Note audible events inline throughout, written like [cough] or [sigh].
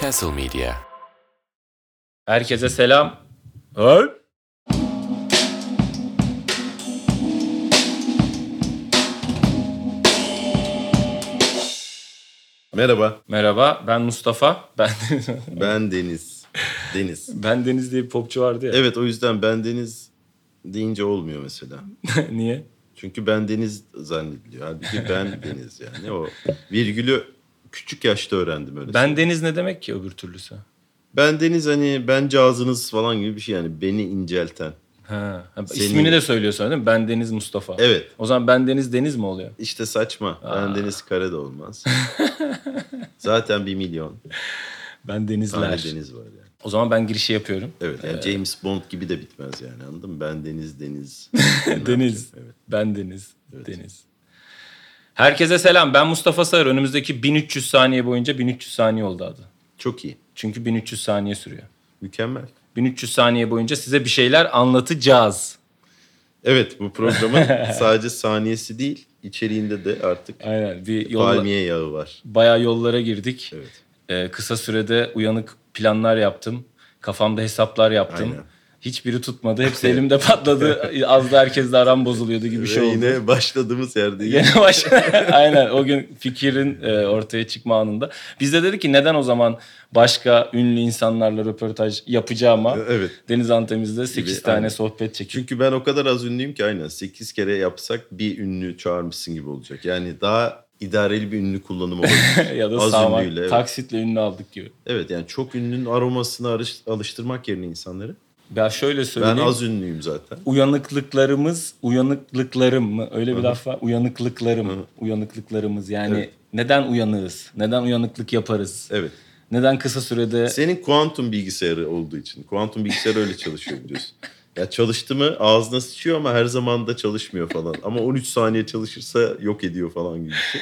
Castle Media. Herkese selam. Hey. Merhaba, Merhaba ben Mustafa. Ben [laughs] ben Deniz. Deniz. ben Deniz diye bir popçu vardı ya. Evet o yüzden ben Deniz deyince olmuyor mesela. [laughs] Niye? Çünkü ben Deniz zannediliyor. Halbuki ben Deniz yani. O virgülü küçük yaşta öğrendim öyle. Ben Deniz ne demek ki öbür türlüsü? Ben Deniz hani bence ağzınız falan gibi bir şey yani. Beni incelten. Ha. ha, Senin- İsmini de söylüyorsun değil mi? Ben Deniz Mustafa. Evet. O zaman ben Deniz Deniz mi oluyor? İşte saçma. Ben Deniz Kare de olmaz. [laughs] Zaten bir milyon Ben Denizler. tane Deniz var yani. O zaman ben girişi yapıyorum. Evet yani James Bond gibi de bitmez yani anladın mı? Ben Deniz Deniz. [laughs] Deniz. Evet. Ben Deniz. Deniz. Herkese selam. Ben Mustafa Sarı. Önümüzdeki 1300 saniye boyunca 1300 saniye oldu adı. Çok iyi. Çünkü 1300 saniye sürüyor. Mükemmel. 1300 saniye boyunca size bir şeyler anlatacağız. Evet bu programın [laughs] sadece saniyesi değil içeriğinde de artık Aynen. Bir yolla, palmiye yağı var. bayağı yollara girdik. Evet. Ee, kısa sürede uyanık planlar yaptım. Kafamda hesaplar yaptım. Aynen. Hiçbiri tutmadı. Hepsi elimde patladı. [laughs] Az da herkesle aram bozuluyordu gibi bir şey oldu. yine başladığımız yerdeyiz. Yine baş... [laughs] Aynen o gün fikrin e, ortaya çıkma anında. Biz de dedik ki neden o zaman başka ünlü insanlarla röportaj yapacağıma Evet. Deniz Antemiz'de 8 Gibi, tane aynen. sohbet çekip Çünkü ben o kadar az ünlüyüm ki aynen 8 kere yapsak bir ünlü çağırmışsın gibi olacak. Yani daha idareli bir ünlü kullanımı [laughs] olabilir. ya da Az sağmak, ünlüyle, evet. taksitle ünlü aldık gibi. evet yani çok ünlünün aromasını alıştırmak yerine insanları. Ya şöyle Ben söyleyeyim. az ünlüyüm zaten. Uyanıklıklarımız, uyanıklıklarım mı? Öyle bir laf var. Uyanıklıklarım, uyanıklıklarımız. Yani Evet. neden uyanığız? Neden uyanıklık yaparız? Evet. Neden kısa sürede Senin kuantum bilgisayarı olduğu için. Kuantum bilgisayar öyle çalışıyor biliyorsun. [laughs] Ya çalıştı mı ağzına sıçıyor ama her zaman da çalışmıyor falan. Ama 13 saniye çalışırsa yok ediyor falan gibi bir şey.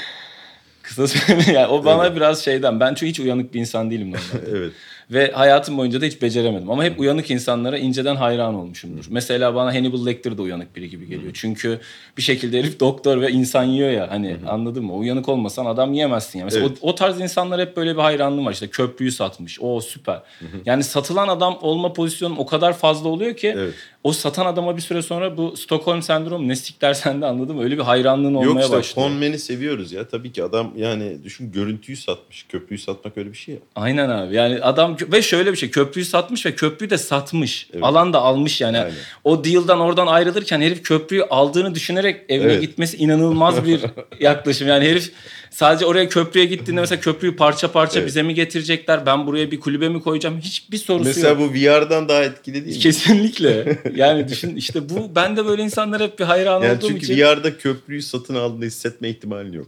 kısa sürede [laughs] yani o bana biraz şeyden ben çünkü hiç uyanık bir insan değilim normalde. [laughs] Evet. Ve hayatım boyunca da hiç beceremedim. Ama hep uyanık insanlara inceden hayran olmuşumdur. Mesela bana Hannibal Lecter de uyanık biri gibi geliyor. Çünkü bir şekilde herif doktor ve insan yiyor ya. Hani anladın mı? Uyanık olmasan adam yiyemezsin ya. Mesela Evet. o, o tarz insanlar hep böyle bir hayranlığım var. İşte köprüyü satmış. O süper. Yani satılan adam olma pozisyonum o kadar fazla oluyor ki Evet. o satan adama bir süre sonra bu Stockholm sendromu ne sikler sende anladın mı? Öyle bir hayranlığın olmaya Yok işte başlıyor. konmeni seviyoruz ya. Tabii ki adam yani düşün görüntüyü satmış. Köprüyü satmak öyle bir şey ya. Aynen abi. Yani adam ve şöyle bir şey köprüyü satmış ve köprüyü de satmış. Alan da almış yani. Aynen. O deal'dan oradan ayrılırken herif köprüyü aldığını düşünerek evine Evet. gitmesi inanılmaz bir [laughs] yaklaşım. Yani herif sadece oraya köprüye gittiğinde mesela köprüyü parça parça Evet. bize mi getirecekler? Ben buraya bir kulübe mi koyacağım? Hiçbir sorusu Mesela yok. bu VR'dan daha etkili değil mi? Kesinlikle. [laughs] Yani düşün işte bu ben de böyle insanlara hep bir hayran Yani olduğum çünkü için. VR'da köprüyü satın aldığını hissetme ihtimalin yok.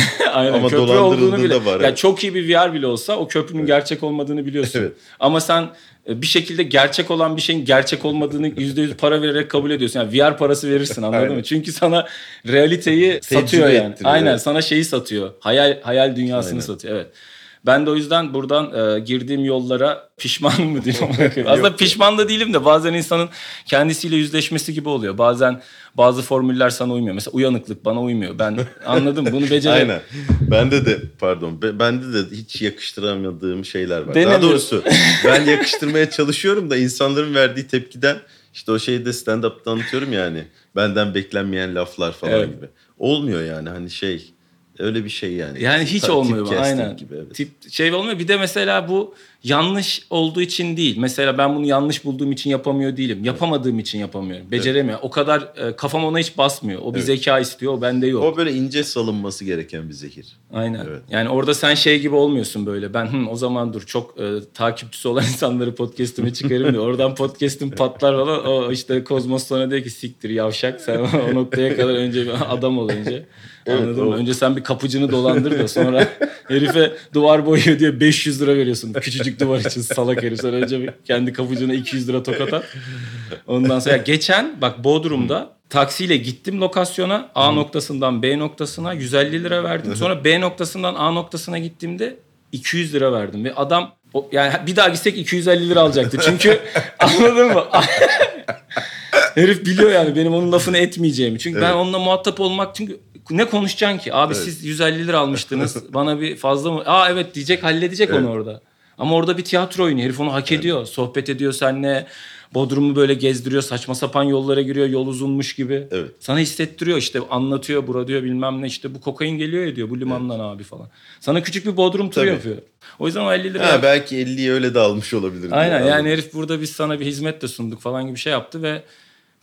[laughs] Aynen, Ama köprü olduğunu bile. var, Ya evet. çok iyi bir VR bile olsa o köprünün gerçek olmadığını biliyorsun. Evet. Ama sen e, bir şekilde gerçek olan bir şeyin gerçek olmadığını %100 para vererek kabul ediyorsun. Yani VR parası verirsin anladın mı? Çünkü sana realiteyi satıyor yani. Aynen evet. sana şeyi satıyor. Hayal hayal dünyasını Aynen. satıyor. Evet. Ben de o yüzden buradan e, girdiğim yollara pişmanım mı diyeyim. Aslında pişman da değilim de bazen insanın kendisiyle yüzleşmesi gibi oluyor. Bazen bazı formüller sana uymuyor. Mesela uyanıklık bana uymuyor. Ben [laughs] anladım bunu beceremiyorum. Aynen. Bende de pardon. be- Bende de hiç yakıştıramadığım şeyler var. Daha Denemiyorsun. doğrusu [laughs] ben yakıştırmaya çalışıyorum da insanların verdiği tepkiden işte o şeyde stand-up'ta anlatıyorum yani. Benden beklenmeyen laflar falan Evet. gibi. Olmuyor yani hani şey öyle bir şey yani. Yani hiç Ta- olmuyor bu. typecasting Aynen. Gibi, evet. Tip şey olmuyor. Bir de mesela bu yanlış olduğu için değil. Mesela ben bunu yanlış bulduğum için yapamıyor değilim. Yapamadığım için yapamıyorum. Beceremiyor. O kadar e, kafam ona hiç basmıyor. O bir Evet. zeka istiyor. O bende yok. O böyle ince salınması gereken bir zehir. Aynen. Evet. Yani orada sen şey gibi olmuyorsun böyle. Ben "Hı, o zaman dur çok e, takipçisi olan [laughs] insanları podcast'ime çıkarayım diyor. Oradan podcast'im patlar falan. O işte Kozmos sonra diyor ki siktir yavşak sen o noktaya kadar önce bir adam ol önce. Evet, Anladın mı? o- Önce sen bir kapıcını dolandır da sonra [laughs] herife duvar boyuyor diye 500 lira veriyorsun. Küçücük duvar için salak herif. Sonra önce kendi kapıcına 200 lira tokat at. Ondan sonra geçen bak Bodrum'da taksiyle gittim lokasyona. A noktasından B noktasına 150 lira verdim. Sonra B noktasından A noktasına gittiğimde 200 lira verdim. Ve adam yani bir daha gitsek 250 lira alacaktı. Çünkü [laughs] anladın mı? [laughs] Herif biliyor yani benim onun lafını etmeyeceğimi. Çünkü ben Evet. onunla muhatap olmak çünkü Ne konuşacaksın ki? Abi Evet. siz 150 lira almıştınız. [laughs] bana bir fazla mı? Aa evet diyecek halledecek Evet. onu orada. Ama orada bir tiyatro oyunu. Herif onu hak ediyor. Sohbet ediyor seninle. Bodrum'u böyle gezdiriyor. Saçma sapan yollara giriyor. Yol uzunmuş gibi. Evet. Sana hissettiriyor işte anlatıyor. Bura diyor bilmem ne işte bu kokain geliyor ya diyor bu limandan abi falan. Sana küçük bir Bodrum turu Tabii. yapıyor. O yüzden o 50 lira Ha, belki 50'yi öyle de almış olabilir. Aynen yani herif burada biz sana bir hizmet de sunduk falan gibi şey yaptı ve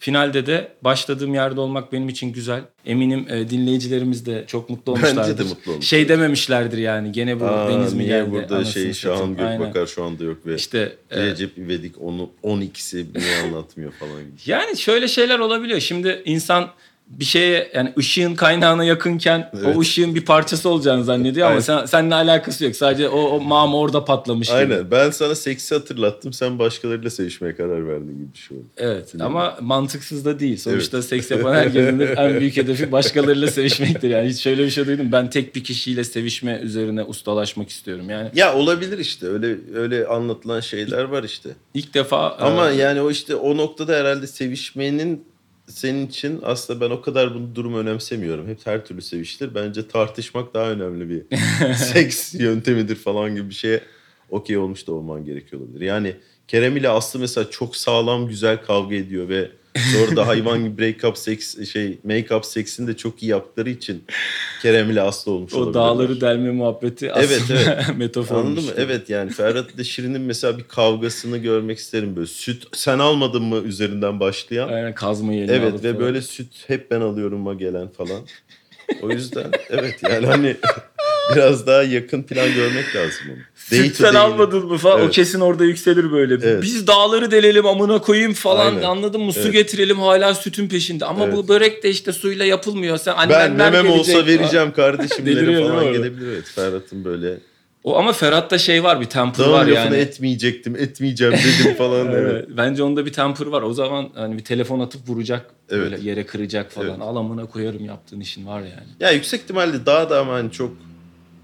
finalde de başladığım yerde olmak benim için güzel. Eminim e, dinleyicilerimiz de çok mutlu Bence de olmuşlardır. mutlu olmuşlar. Şey dememişlerdir yani gene bu Aa, deniz mi niye geldi? burada şey Şahan. Gökbakar şu anda yok ve İşte e, Recep İvedik onu 12'si niye anlatmıyor falan gibi. yani şöyle şeyler olabiliyor. Şimdi insan bir şeye yani ışığın kaynağına yakınken Evet. o ışığın bir parçası olacağını zannediyor ama sen, seninle alakası yok. Sadece o, o mama orada patlamış gibi. Aynen ben sana seksi hatırlattım sen başkalarıyla sevişmeye karar verdin gibi bir şey oldu. Evet ama mantıksız da değil. Sonuçta seks yapan herkesin [laughs] en büyük hedefi başkalarıyla sevişmektir. Yani hiç şöyle bir şey duydum. Ben tek bir kişiyle sevişme üzerine ustalaşmak istiyorum. Yani Ya olabilir işte öyle öyle anlatılan şeyler var işte. ilk defa Ama e, yani o işte o noktada herhalde sevişmenin senin için aslında ben o kadar bu durumu önemsemiyorum. Hep her türlü seviştir. Bence tartışmak daha önemli bir [laughs] seks yöntemidir falan gibi bir şeye okey olmuş da olman gerekiyor olabilir. Yani Kerem ile Aslı mesela çok sağlam güzel kavga ediyor ve sonra da hayvan gibi break up seks şey make up seksini de çok iyi yaptıkları için Kerem ile Aslı olmuş o olabilir. dağları delme muhabbeti Evet, aslında [laughs] metafor. Anladın mı? Evet yani Ferhat ile Şirin'in mesela bir kavgasını görmek isterim böyle. Süt sen almadın mı üzerinden başlayan. Aynen kazmayı eline Evet ve falan. böyle süt hep ben alıyorum'a gelen falan. O yüzden evet yani hani biraz daha yakın plan görmek lazım onu. Day Süt to sen day. almadın mı falan o Evet. kesin orada yükselir böyle. Evet. Biz dağları delelim amına koyayım falan Aynen. anladın mı? Su Evet. getirelim hala sütün peşinde. Ama Evet. bu börek de işte suyla yapılmıyor. Sen Ben annenler memem olsa gelecek. vereceğim kardeşimlere falan gelebilir. Evet Ferhat'ın böyle O ama Ferhat'ta şey var bir temper dağın var yani. etmeyecektim etmeyeceğim dedim [laughs] falan. evet. Evet. Bence onda bir temper var. O zaman hani bir telefon atıp vuracak. Evet. Böyle yere kıracak falan. Evet. Al amına koyarım yaptığın işin var yani. Ya yüksek ihtimalle dağ da ama hani çok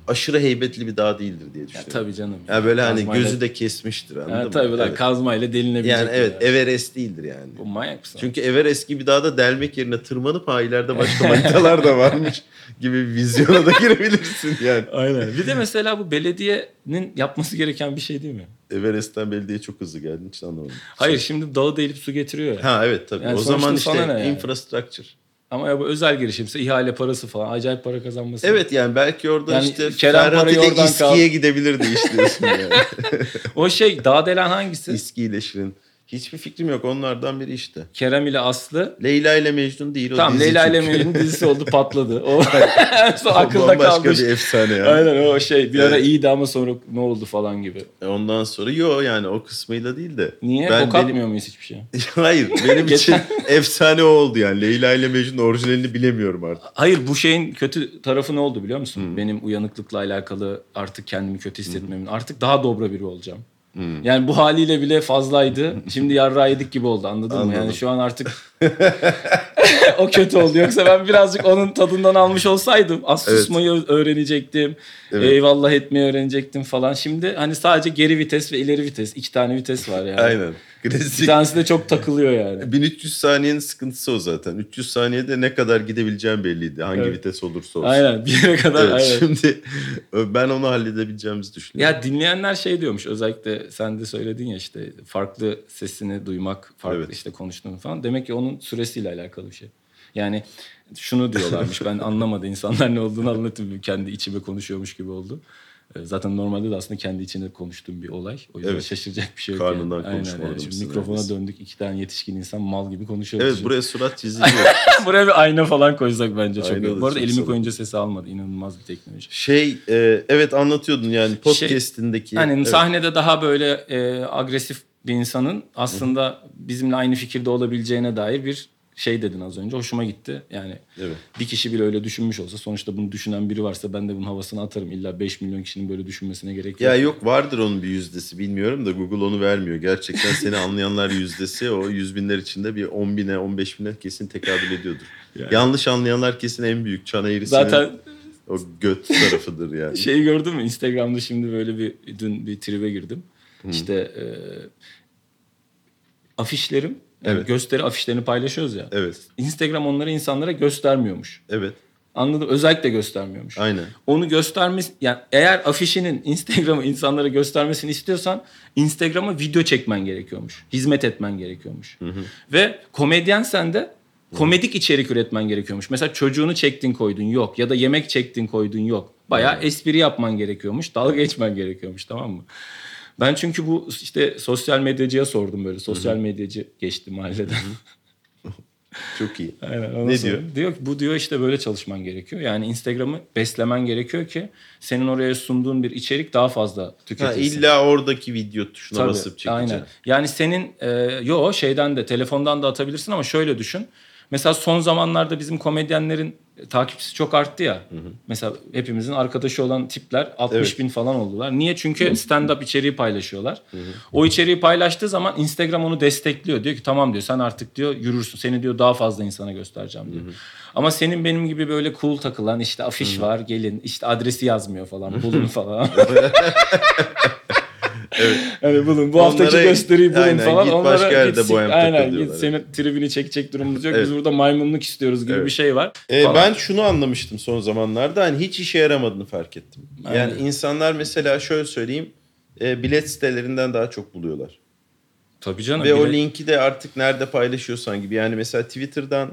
aşırı heybetli bir dağ değildir diye Ya düşünüyorum. tabii canım. Ya böyle hani Kazmayla- gözü de kesmiştir anladın Ha, mı? tabii Evet. kazmayla delinebilecek. Yani evet yer. Everest değildir yani. Bu manyak mısın? Çünkü Everest gibi dağda delmek yerine tırmanıp ha ileride başka [laughs] manitalar da varmış gibi bir vizyona da girebilirsin yani. [laughs] Aynen. Bir de mesela bu belediyenin yapması gereken bir şey değil mi? Everest'ten belediye çok hızlı geldi hiç anlamadım. Hayır şimdi dağı delip su getiriyor ya. Ha evet tabii. Yani o zaman işte yani? infrastructure. Ama ya bu özel girişimse ihale parası falan acayip para kazanması. Evet yani belki orada Yani işte Kerem parayı oradan İSKİ'ye kal- gidebilirdi iş diyorsun yani. [laughs] O şey dağ delen hangisi? İSKİ ile Şirin. Hiçbir fikrim yok onlardan biri işte. Kerem ile Aslı. Leyla ile Mecnun değil o Tamam Leyla ile çünkü. Mecnun dizisi oldu [laughs] patladı. O [laughs] en son akılda Bambaşka kaldı. bir efsane yani. Aynen o şey bir ara Evet. iyiydi ama sonra ne oldu falan gibi. E Ondan sonra yo yani o kısmıyla değil de. Niye? Ben Bok benim- atmıyor muyuz hiçbir şey? [laughs] Hayır benim için efsane o oldu yani. Leyla ile Mecnun orijinalini bilemiyorum artık. Hayır bu şeyin kötü tarafı ne oldu biliyor musun? Benim uyanıklıkla alakalı artık kendimi kötü hissetmemin. Artık daha dobra biri olacağım. Yani bu haliyle bile fazlaydı. Şimdi yarra yedik gibi oldu anladın mı? Anladım. Yani şu an artık [laughs] o kötü oldu. Yoksa ben birazcık onun tadından almış olsaydım az Evet. susmayı öğrenecektim. Evet. Eyvallah etmeyi öğrenecektim falan. Şimdi hani sadece geri vites ve ileri vites. iki tane vites var yani. Aynen. Bir Klasik. tanesi de çok takılıyor yani. [laughs] 1300 saniyenin sıkıntısı o zaten. 300 saniyede ne kadar gidebileceğim belliydi. Hangi Evet. vites olursa olsun. Aynen [laughs] bir yere kadar. Evet, aynen. şimdi ben onu halledebileceğimizi düşünüyorum. Ya dinleyenler şey diyormuş özellikle sen de söyledin ya işte farklı sesini duymak, farklı Evet. işte konuştuğunu falan. Demek ki onun süresiyle alakalı bir şey. Yani şunu diyorlarmış ben anlamadı insanlar ne olduğunu anlatayım kendi içime konuşuyormuş gibi oldu. Ee, Zaten normalde de aslında kendi içinde konuştuğum bir olay. O yüzden Evet. şaşıracak bir şey yok. Karnından yani. Aynen, konuşma yani. Şimdi mikrofona neredeyse. döndük iki tane yetişkin insan mal gibi konuşuyoruz. Evet Şimdi. buraya surat çiziliyor. [laughs] Buraya bir ayna falan koysak bence çok iyi. Bu arada elimi salak. koyunca sesi almadı. İnanılmaz bir teknoloji. şey e, evet anlatıyordun yani podcast'indeki. Hani evet. sahnede daha böyle e, agresif bir insanın aslında bizimle aynı fikirde olabileceğine dair bir şey dedin az önce. Hoşuma gitti. Yani Evet. bir kişi bile öyle düşünmüş olsa sonuçta bunu düşünen biri varsa ben de bunun havasını atarım. İlla 5 milyon kişinin böyle düşünmesine gerek yok. Ya yok vardır onun bir yüzdesi bilmiyorum da Google onu vermiyor. Gerçekten seni [laughs] anlayanlar yüzdesi o yüz binler içinde bir 10 bine 15 bine kesin tekabül ediyordur. Yani. Yanlış anlayanlar kesin en büyük çan eğrisinin Zaten o göt tarafıdır yani. [laughs] şeyi gördün mü? Instagram'da şimdi böyle bir dün bir tribe girdim. İşte e, afişlerim, Evet. gösteri afişlerini paylaşıyoruz ya. Evet Instagram onları insanlara göstermiyormuş. evet. Anladım. Özellikle göstermiyormuş. Aynen. Onu göstermesi yani eğer afişinin Instagram'ı insanlara göstermesini istiyorsan Instagram'a video çekmen gerekiyormuş. Hizmet etmen gerekiyormuş. Ve komedyensen de komedik içerik üretmen gerekiyormuş. Mesela çocuğunu çektin koydun yok ya da yemek çektin koydun yok. Bayağı espri yapman gerekiyormuş. Dalga geçmen gerekiyormuş tamam mı? Ben çünkü bu işte sosyal medyacıya sordum böyle. Sosyal medyacı geçti mahalleden. Çok iyi. [laughs] Aynen, Ne sonra diyor? Diyor ki bu diyor işte böyle çalışman gerekiyor. Yani Instagram'ı beslemen gerekiyor ki senin oraya sunduğun bir içerik daha fazla Ha, tüketilsin. illa oradaki video tuşuna Tabii, basıp çekeceksin. Aynen. Yani senin e, yo şeyden de telefondan da atabilirsin ama şöyle düşün. Mesela son zamanlarda bizim komedyenlerin takipçisi çok arttı ya. Mesela hepimizin arkadaşı olan tipler 60 Evet. bin falan oldular. Niye? Çünkü stand-up içeriği paylaşıyorlar. O içeriği paylaştığı zaman Instagram onu destekliyor. Diyor ki tamam diyor sen artık diyor yürürsün. Seni diyor daha fazla insana göstereceğim diyor. Ama senin benim gibi böyle cool takılan işte afiş var gelin işte adresi yazmıyor falan [laughs] bulun falan. [laughs] [laughs] Hani bulun bu haftaki Onlara- gösteriyi bulun aynen, falan. git Onlara başka yerde git, bohem Aynen git senin tribini çekecek durumumuz yok. Evet. Biz burada maymunluk istiyoruz gibi Evet. bir şey var. Falan. ben şunu anlamıştım son zamanlarda hani hiç işe yaramadığını fark ettim. Yani Aynen. insanlar mesela şöyle söyleyeyim e, bilet sitelerinden daha çok buluyorlar. Tabii canım. Ve o bile- linki de artık nerede paylaşıyorsan gibi. Yani mesela Twitter'dan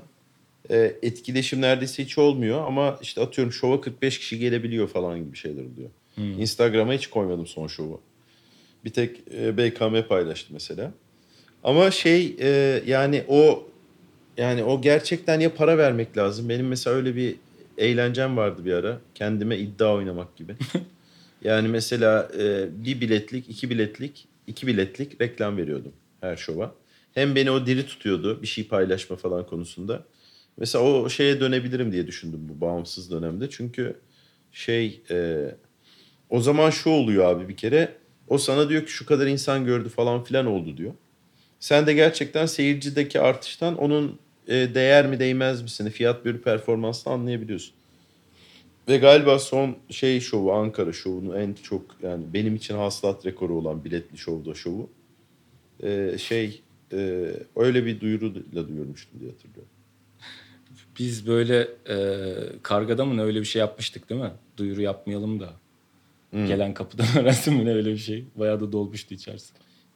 e, etkileşim neredeyse hiç olmuyor ama işte atıyorum şova 45 kişi gelebiliyor falan gibi şeyler oluyor. Hmm. Instagram'a hiç koymadım son şovu. Bir tek e, BKM paylaştı mesela. Ama şey e, yani o yani o gerçekten ya para vermek lazım. Benim mesela öyle bir eğlencem vardı bir ara. Kendime iddia oynamak gibi. [laughs] yani mesela e, bir biletlik, iki biletlik, iki biletlik reklam veriyordum her şova. Hem beni o diri tutuyordu bir şey paylaşma falan konusunda. Mesela o şeye dönebilirim diye düşündüm bu bağımsız dönemde. Çünkü şey e, o zaman şu oluyor abi bir kere. O sana diyor ki şu kadar insan gördü falan filan oldu diyor. Sen de gerçekten seyircideki artıştan onun e, değer mi değmez misini fiyat bölü performansını anlayabiliyorsun. Ve galiba son şey şovu Ankara şovunu en çok yani benim için hasılat rekoru olan biletli şovda şovu. e, şey e, öyle bir duyuruyla duyurmuştum diye hatırlıyorum. Biz böyle e, kargada mı ne öyle bir şey yapmıştık değil mi? Duyuru yapmayalım da. Hmm. Gelen kapıdan [laughs] öğrensin mi ne öyle bir şey. Bayağı da dolmuştu içerisi.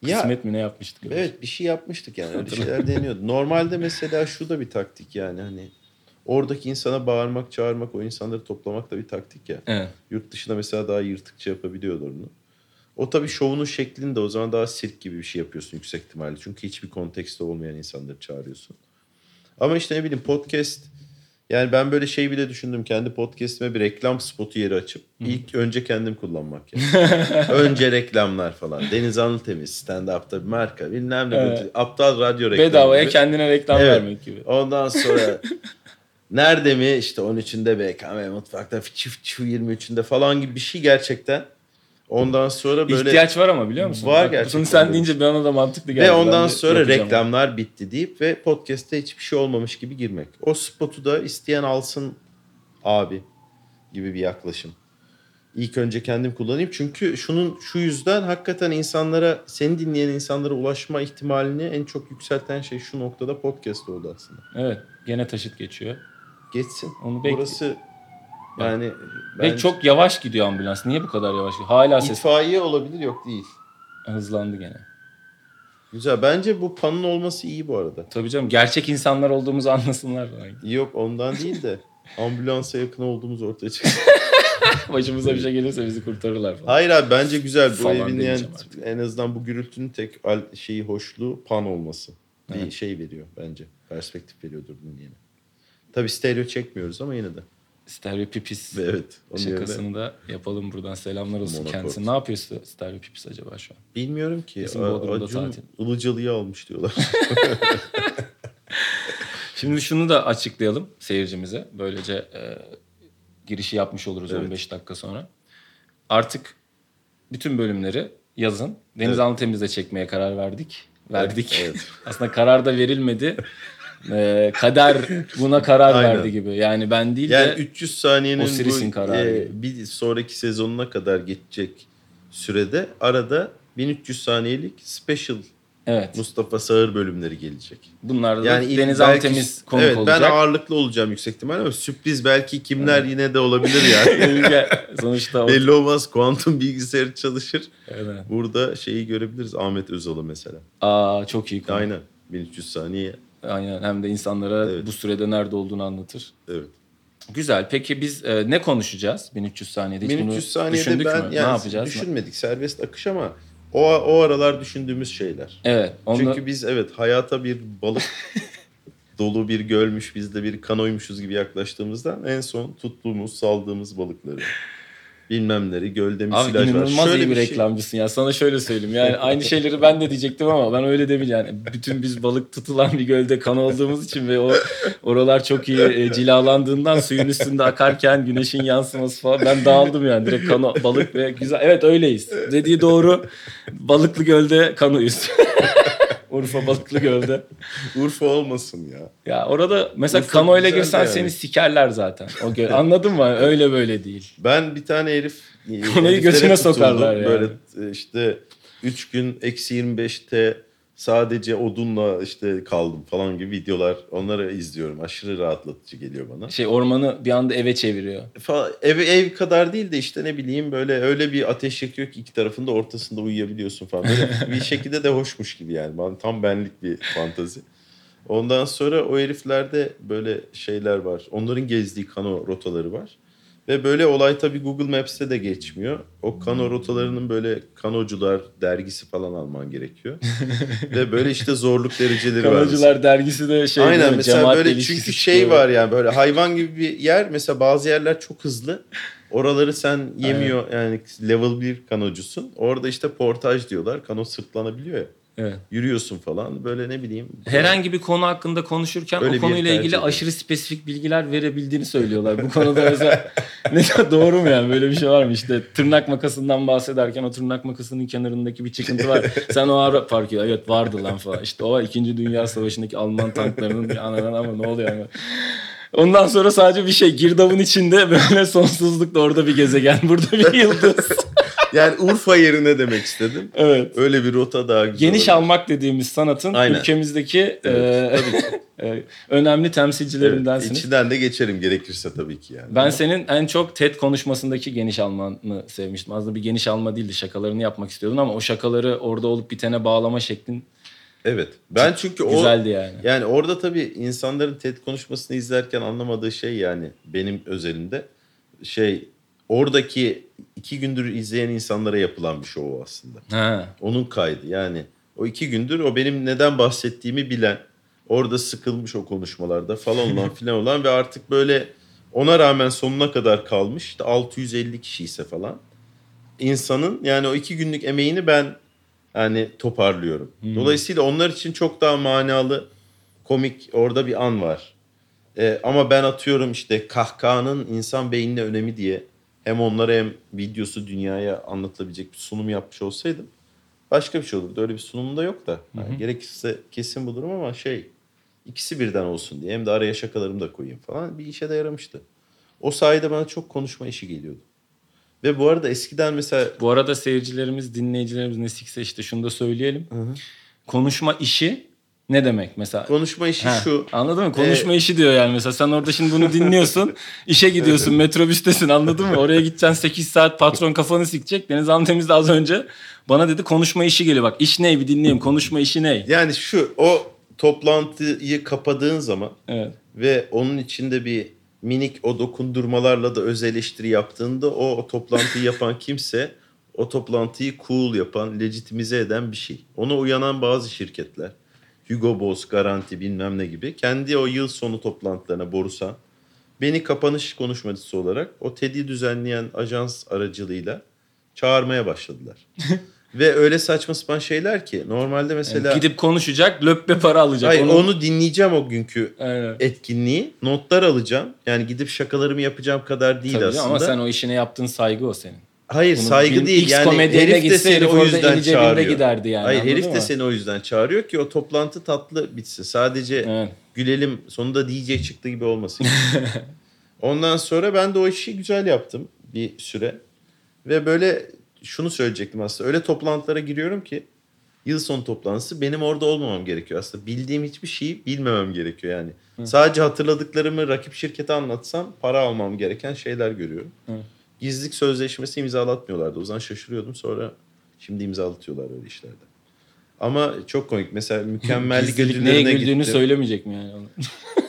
Ya- Kısmet mi ne yapmıştık? öyle Evet bir şey yapmıştık yani öyle şeyler deniyordu. Normalde mesela şu da bir taktik yani hani oradaki insana bağırmak çağırmak o insanları toplamak da bir taktik ya. Evet. Yurt dışında mesela daha yırtıkça yapabiliyorlar onu. O tabii şovunun şeklinde o zaman daha sirk gibi bir şey yapıyorsun yüksek ihtimalle. Çünkü hiçbir kontekste olmayan insanları çağırıyorsun. Ama işte ne bileyim podcast yani ben böyle şey bile düşündüm. Kendi podcastime bir reklam spotu yeri açıp ilk önce kendim kullanmak yani. [laughs] önce reklamlar falan. Deniz Anıltemiz stand-up'ta bir marka bilmem ne. Evet. Aptal radyo reklamı. Bedavaya gibi. kendine reklam Evet. vermek gibi. Ondan sonra [laughs] nerede mi işte 13'ünde BKM mutfakta çift 23'ünde falan gibi bir şey gerçekten. Ondan sonra böyle İhtiyaç var ama biliyor musun? Var Bak, gerçekten Bunu sen deyince bana da mantıklı geldi. ve ondan sonra yapacağım. reklamlar bitti deyip ve podcast'te hiçbir şey olmamış gibi girmek. O spotu da isteyen alsın abi gibi bir yaklaşım. İlk önce kendim kullanayım. Çünkü şunun şu yüzden hakikaten insanlara, seni dinleyen insanlara ulaşma ihtimalini en çok yükselten şey şu noktada podcast oldu aslında. Evet. Gene taşıt geçiyor. Geçsin. Onu bekle- Burası yani Ve ben çok yavaş gidiyor ambulans. Niye bu kadar yavaş gidiyor? Hala ses itfaiye olabilir yok değil. hızlandı gene. Güzel. Bence bu panın olması iyi bu arada. Tabii canım. Gerçek insanlar olduğumuzu [laughs] anlasınlar. Yok ondan değil de [laughs] ambulansa yakın olduğumuz ortaya çıksın. [laughs] Başımıza bir şey gelirse bizi kurtarırlar falan. Hayır abi bence güzel. Bu Falan evin yani demeyeceğim artık. en azından bu gürültünün tek al- şeyi hoşluğu pan olması. Bir Evet. şey veriyor bence. Perspektif veriyordur dinleyene. Tabii stereo çekmiyoruz ama yine de. Stereopipis Ve evet. Onun yerine- şakasını da yapalım buradan. Selamlar olsun Monokord. kendisine. Ne yapıyor St- Stereopipis acaba şu an? Bilmiyorum ki. A- Bodrum'da tatil. Ilıcalı'yı almış diyorlar. [laughs] Şimdi şunu da açıklayalım seyircimize. Böylece e, girişi yapmış oluruz Evet. 15 dakika sonra. Artık bütün bölümleri yazın. Deniz Evet. Anlatemiz'de çekmeye karar verdik. Verdik. Evet. [laughs] Aslında karar da verilmedi. [laughs] E, kader buna karar Aynen. verdi gibi. Yani ben değil Yani de 300 saniyenin Osiris'in bu, kararı e, bir sonraki sezonuna kadar geçecek sürede arada 1300 saniyelik special Evet. Mustafa Sağır bölümleri gelecek. Bunlar da Yani il- Deniz belki- Altemiz konuk evet, olacak. Ben ağırlıklı olacağım yüksek ihtimalle ama sürpriz belki kimler yine de olabilir yani. [laughs] Sonuçta. Belli olmaz. Kuantum bilgisayarı çalışır. Evet. Burada şeyi görebiliriz. Ahmet Özal'ı mesela. Aa çok iyi konu. Aynen. 1300 saniye. Aynen. Hem de insanlara Evet. bu sürede nerede olduğunu anlatır. Evet. Güzel. Peki biz e, ne konuşacağız 1300 saniyede? Hiç bunu 1300 saniyede düşündük ben mü? yani ne yapacağız? düşünmedik. Serbest akış ama o, o aralar düşündüğümüz şeyler. Evet. Onu... Çünkü biz evet hayata bir balık [laughs] dolu bir gölmüş biz de bir kanoymuşuz gibi yaklaştığımızda en son tuttuğumuz saldığımız balıkları bilmem neleri gölde Abi müsilaj var. inanılmaz Şöyle iyi bir şey- reklamcısın ya. Sana şöyle söyleyeyim. Yani aynı şeyleri ben de diyecektim ama ben öyle de bil yani. Bütün biz balık tutulan bir gölde kan olduğumuz için ve o oralar çok iyi e, cilalandığından suyun üstünde akarken güneşin yansıması falan ben dağıldım yani. Direkt kano balık ve güzel. Evet öyleyiz. Dediği doğru. Balıklı gölde kanuyuz. [laughs] Urfa Balıklı Göl'de. [laughs] Urfa olmasın ya. Ya orada mesela Urfa kanoyla girsen yani. seni sikerler zaten. O göl. Anladın mı? Öyle böyle değil. Ben bir tane herif heriflere götüne sokarlar yani. Böyle işte 3 gün eksi 25'te sadece odunla işte kaldım falan gibi videolar. Onları izliyorum. Aşırı rahatlatıcı geliyor bana. Şey ormanı bir anda eve çeviriyor. Fa- ev, ev kadar değil de işte ne bileyim böyle öyle bir ateş yakıyor ki iki tarafında ortasında uyuyabiliyorsun falan. Böyle [laughs] bir şekilde de hoşmuş gibi yani. Tam benlik bir fantazi. Ondan sonra o heriflerde böyle şeyler var. Onların gezdiği kano rotaları var. Ve böyle olay tabii Google Maps'te de geçmiyor. O kano rotalarının böyle kanocular dergisi falan alman gerekiyor. [laughs] Ve böyle işte zorluk dereceleri var. Kanocular dergisi de şey değil Aynen mi? mesela böyle çünkü şey çıkıyor. var yani böyle hayvan gibi bir yer mesela bazı yerler çok hızlı. Oraları sen yemiyor yani level 1 kanocusun. Orada işte portaj diyorlar. Kano sırtlanabiliyor ya. Evet. Yürüyorsun falan böyle ne bileyim. Herhangi bir konu hakkında konuşurken Öyle o konuyla ilgili ediyorum. aşırı spesifik bilgiler verebildiğini söylüyorlar. Bu konuda mesela [laughs] ne doğru mu yani böyle bir şey var mı işte tırnak makasından bahsederken o tırnak makasının kenarındaki bir çıkıntı var. [laughs] Sen o ara fark ediyor. Evet vardı lan falan. İşte o 2. Dünya Savaşı'ndaki Alman tanklarının bir anadan ama ne oluyor yani. Ondan sonra sadece bir şey girdabın içinde böyle sonsuzlukta orada bir gezegen burada bir yıldız. [laughs] Yani Urfa yerine demek istedim. evet. Öyle bir rota daha güzel. Geniş olabilir. almak dediğimiz sanatın Aynen. ülkemizdeki Evet, e, [laughs] e, önemli Evet, temsilcilerindensiniz. içinden de geçerim gerekirse tabii ki yani. Ben senin en çok TED konuşmasındaki geniş almanı sevmiştim. Aslında bir geniş alma değildi. Şakalarını yapmak istiyordun ama o şakaları orada olup bitene bağlama şeklin Evet. Ben çünkü o güzeldi yani. Yani orada tabii insanların TED konuşmasını izlerken anlamadığı şey yani benim özelimde şey oradaki iki gündür izleyen insanlara yapılan bir show aslında. Ha. Onun kaydı yani o iki gündür o benim neden bahsettiğimi bilen orada sıkılmış o konuşmalarda falan olan [laughs] filan olan ve artık böyle ona rağmen sonuna kadar kalmış işte 650 kişi ise falan insanın yani o iki günlük emeğini ben yani toparlıyorum. Dolayısıyla onlar için çok daha manalı komik orada bir an var. Ee, ama ben atıyorum işte kahkahanın insan beynine önemi diye hem onlara hem videosu dünyaya anlatılabilecek bir sunum yapmış olsaydım başka bir şey olurdu. Öyle bir sunum da yok da. Yani gerekirse kesin bu durum ama şey ikisi birden olsun diye hem de araya şakalarımı da koyayım falan bir işe de yaramıştı. O sayede bana çok konuşma işi geliyordu. Ve bu arada eskiden mesela Bu arada seyircilerimiz, dinleyicilerimiz ne sikse işte şunu da söyleyelim. Konuşma işi ne demek mesela? konuşma işi Ha, şu. Anladın mı? Konuşma işi diyor yani mesela. Sen orada şimdi bunu dinliyorsun. [laughs] işe gidiyorsun. metrobüstesin anladın mı? Oraya gideceksin 8 saat patron kafanı sikecek. Deniz Anlatemiz de az önce bana dedi konuşma işi geliyor. Bak iş ne bir dinleyeyim. Konuşma işi ne? Yani şu o toplantıyı kapadığın zaman Evet. ve onun içinde bir minik o dokundurmalarla da öz eleştiri yaptığında o, o toplantıyı yapan kimse o toplantıyı cool yapan, legitimize eden bir şey. Ona uyanan bazı şirketler Hugo Boss, Garanti bilmem ne gibi kendi o yıl sonu toplantılarına Borusan beni kapanış konuşmacısı olarak o TED'i düzenleyen ajans aracılığıyla çağırmaya başladılar. [laughs] Ve öyle saçma sapan şeyler ki normalde mesela Gidip konuşacak, löppe para alacak. Hayır Onu- onu dinleyeceğim o günkü Aynen. etkinliği. Notlar alacağım. Yani gidip şakalarımı yapacağım kadar değil Tabii aslında. ama sen o işine yaptığın saygı o senin. Hayır Bunu saygı değil. X Yani herif de seni o yüzden çağırıyor. giderdi yani, Hayır herif de mı? seni o yüzden çağırıyor ki o toplantı tatlı bitsin. Sadece Evet. gülelim sonunda DJ çıktı gibi olmasın. [laughs] Ondan sonra ben de o işi güzel yaptım bir süre. Ve böyle şunu söyleyecektim aslında. Öyle toplantılara giriyorum ki yıl sonu toplantısı benim orada olmamam gerekiyor. Aslında bildiğim hiçbir şeyi bilmemem gerekiyor yani. Sadece hatırladıklarımı rakip şirkete anlatsam para almam gereken şeyler görüyorum. Hı. Gizlilik sözleşmesi imzalatmıyorlardı. O zaman şaşırıyordum. Sonra şimdi imzalatıyorlar öyle işlerde. Ama çok komik. Mesela [laughs] mükemmellik Gizlilik neye ödüllerine güldüğünü gittim. söylemeyecek mi yani? [laughs]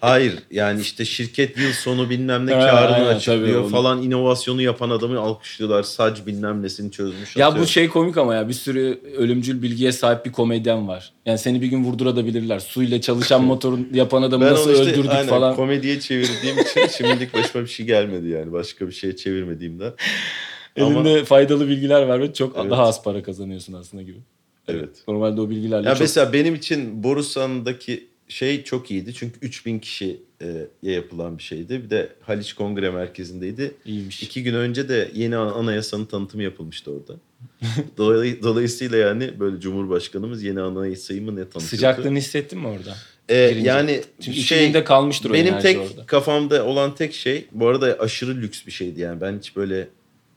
Hayır yani işte şirket yıl sonu bilmem ne karını aynen, açıklıyor tabii onu. falan inovasyonu yapan adamı alkışlıyorlar. Sac bilmem nesini çözmüş. Ya bu atıyor. şey komik ama ya bir sürü ölümcül bilgiye sahip bir komedyen var. Yani seni bir gün vurduradabilirler. Suyla çalışan [laughs] motorun yapan adamı ben nasıl işte öldürdük aynen, falan. komediye çevirdiğim için şimdilik başıma bir şey gelmedi yani. Başka bir şeye çevirmediğimden. [laughs] Ama Elinde faydalı bilgiler var ve çok Evet. daha az para kazanıyorsun aslında gibi. evet. Normalde o bilgilerle Ya çok... mesela benim için Borusan'daki şey çok iyiydi. Çünkü 3000 kişiye yapılan bir şeydi. Bir de Haliç Kongre Merkezi'ndeydi. iyiymiş. İki gün önce de yeni anayasanın tanıtımı yapılmıştı orada. [laughs] Dolay- Dolayısıyla yani böyle Cumhurbaşkanımız yeni anayasayı mı ne tanıtıyordu? Sıcaklığını hissettin mi orada? Ee, yani Çünkü şey içinde kalmıştır benim tek orada. kafamda olan tek şey bu arada aşırı lüks bir şeydi yani ben hiç böyle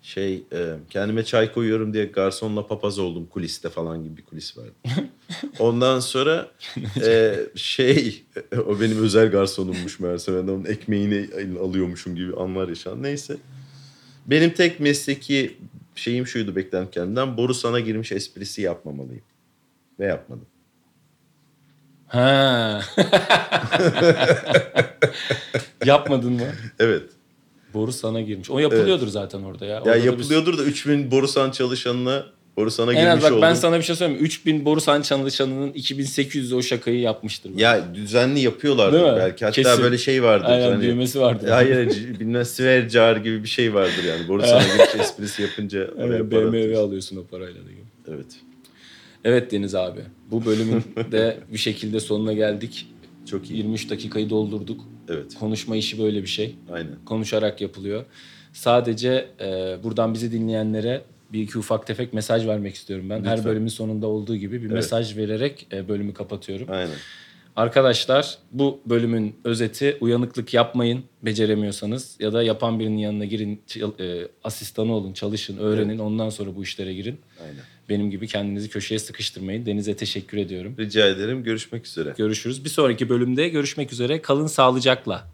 şey e, kendime çay koyuyorum diye garsonla papaz oldum kuliste falan gibi bir kulis vardı. [laughs] Ondan sonra [laughs] e, şey o benim özel garsonummuş meğerse ben onun ekmeğini alıyormuşum gibi anlar yaşan. Neyse. Benim tek mesleki şeyim şuydu beklentim kendimden. Borusan'a girmiş esprisi yapmamalıyım. Ve yapmadım. Ha. [laughs] Yapmadın mı? Evet. Boru sana girmiş. O yapılıyordur zaten orada ya. Ya Orada da yapılıyordur da 3000 Borusan çalışanına Borusan'a En girmiş az bak oldum. ben sana bir şey söyleyeyim. mi? 3000 Borusan çalışanının 2800 o şakayı yapmıştır. bence. Ya düzenli mi? belki. Hatta Kesin. böyle şey vardır. Aynen hani, düğmesi vardı. Hayır bilmem Svercar gibi bir şey vardır yani. Borusan'a girmiş esprisi yapınca [laughs] Evet, BMW alıyorsun o parayla da. Evet. Evet Deniz abi. Bu bölümün [laughs] de bir şekilde sonuna geldik. Çok iyi. 23 dakikayı doldurduk. Evet. Konuşma işi böyle bir şey. Aynen. Konuşarak yapılıyor. Sadece e, buradan bizi dinleyenlere bir iki ufak tefek mesaj vermek istiyorum ben. Her Lütfen. bölümün sonunda olduğu gibi bir Evet. mesaj vererek e, bölümü kapatıyorum. Aynen. Arkadaşlar bu bölümün özeti uyanıklık yapmayın beceremiyorsanız ya da yapan birinin yanına girin e, asistanı olun çalışın öğrenin ondan sonra bu işlere girin. Aynen. Benim gibi kendinizi köşeye sıkıştırmayın. Deniz'e teşekkür ediyorum. Rica ederim. Görüşmek üzere. Görüşürüz. Bir sonraki bölümde görüşmek üzere. Kalın sağlıcakla.